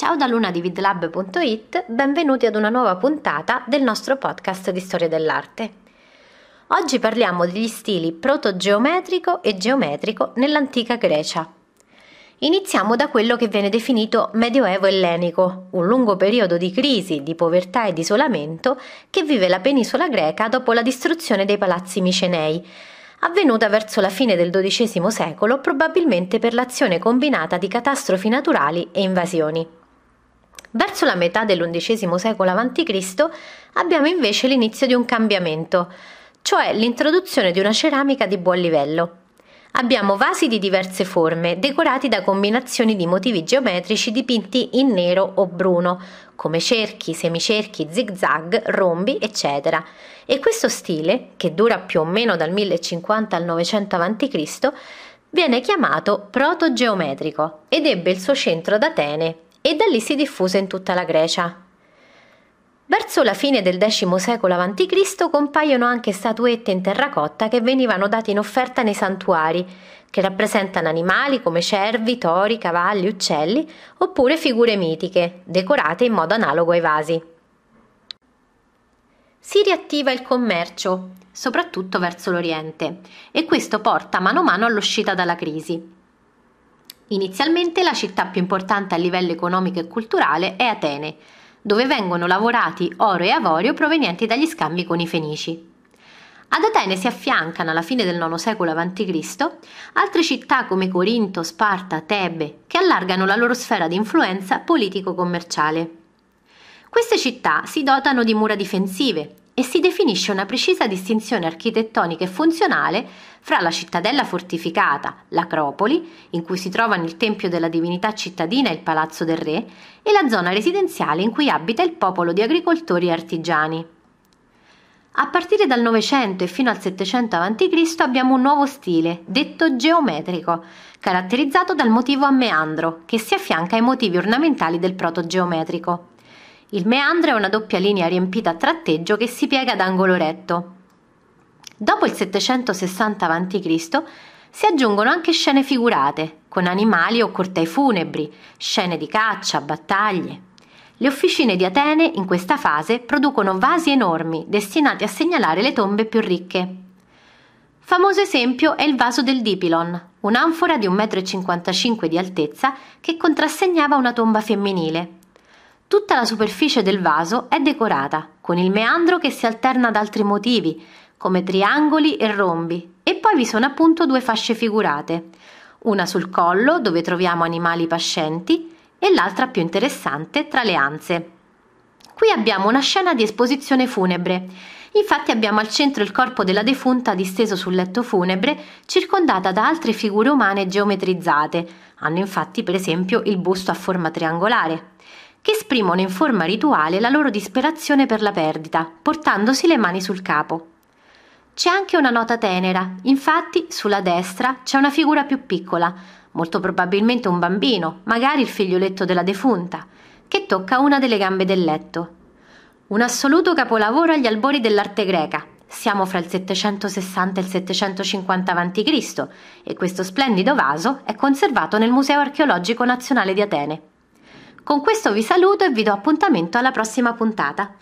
Ciao da lunadividlab.it, benvenuti ad una nuova puntata del nostro podcast di storia dell'arte. Oggi parliamo degli stili protogeometrico e geometrico nell'antica Grecia. Iniziamo da quello che viene definito Medioevo ellenico, un lungo periodo di crisi, di povertà e di isolamento che vive la penisola greca dopo la distruzione dei palazzi micenei, avvenuta verso la fine del XII secolo probabilmente per l'azione combinata di catastrofi naturali e invasioni. Verso la metà dell'undicesimo secolo a.C. abbiamo invece l'inizio di un cambiamento, cioè l'introduzione di una ceramica di buon livello. Abbiamo vasi di diverse forme, decorati da combinazioni di motivi geometrici dipinti in nero o bruno, come cerchi, semicerchi, zigzag, rombi, eccetera. E questo stile, che dura più o meno dal 1050 al 900 a.C., viene chiamato protogeometrico ed ebbe il suo centro ad Atene e da lì si diffuse in tutta la Grecia. Verso la fine del X secolo a.C. compaiono anche statuette in terracotta che venivano date in offerta nei santuari, che rappresentano animali come cervi, tori, cavalli, uccelli, oppure figure mitiche, decorate in modo analogo ai vasi. Si riattiva il commercio, soprattutto verso l'Oriente, e questo porta mano a mano all'uscita dalla crisi. Inizialmente la città più importante a livello economico e culturale è Atene, dove vengono lavorati oro e avorio provenienti dagli scambi con i Fenici. Ad Atene si affiancano alla fine del IX secolo a.C. altre città come Corinto, Sparta, Tebe, che allargano la loro sfera di influenza politico-commerciale. Queste città si dotano di mura difensive e si definisce una precisa distinzione architettonica e funzionale fra la cittadella fortificata, l'Acropoli, in cui si trovano il tempio della divinità cittadina e il palazzo del re, e la zona residenziale in cui abita il popolo di agricoltori e artigiani. A partire dal Novecento e fino al 700 a.C. abbiamo un nuovo stile, detto geometrico, caratterizzato dal motivo a meandro, che si affianca ai motivi ornamentali del protogeometrico. Il meandro è una doppia linea riempita a tratteggio che si piega ad angolo retto. Dopo il 760 a.C. si aggiungono anche scene figurate, con animali o cortei funebri, scene di caccia, battaglie. Le officine di Atene in questa fase producono vasi enormi destinati a segnalare le tombe più ricche. Famoso esempio è il vaso del Dipilon, un'anfora di 1,55 m di altezza che contrassegnava una tomba femminile. Tutta la superficie del vaso è decorata, con il meandro che si alterna ad altri motivi, come triangoli e rombi, e poi vi sono appunto due fasce figurate, una sul collo dove troviamo animali pascenti e l'altra più interessante tra le anze. Qui abbiamo una scena di esposizione funebre. Infatti abbiamo al centro il corpo della defunta disteso sul letto funebre, circondata da altre figure umane geometrizzate. Hanno infatti per esempio il busto a forma triangolare che esprimono in forma rituale la loro disperazione per la perdita, portandosi le mani sul capo. C'è anche una nota tenera, infatti sulla destra c'è una figura più piccola, molto probabilmente un bambino, magari il figlioletto della defunta, che tocca una delle gambe del letto. Un assoluto capolavoro agli albori dell'arte greca. Siamo fra il 760 e il 750 a.C. e questo splendido vaso è conservato nel Museo archeologico nazionale di Atene. Con questo vi saluto e vi do appuntamento alla prossima puntata.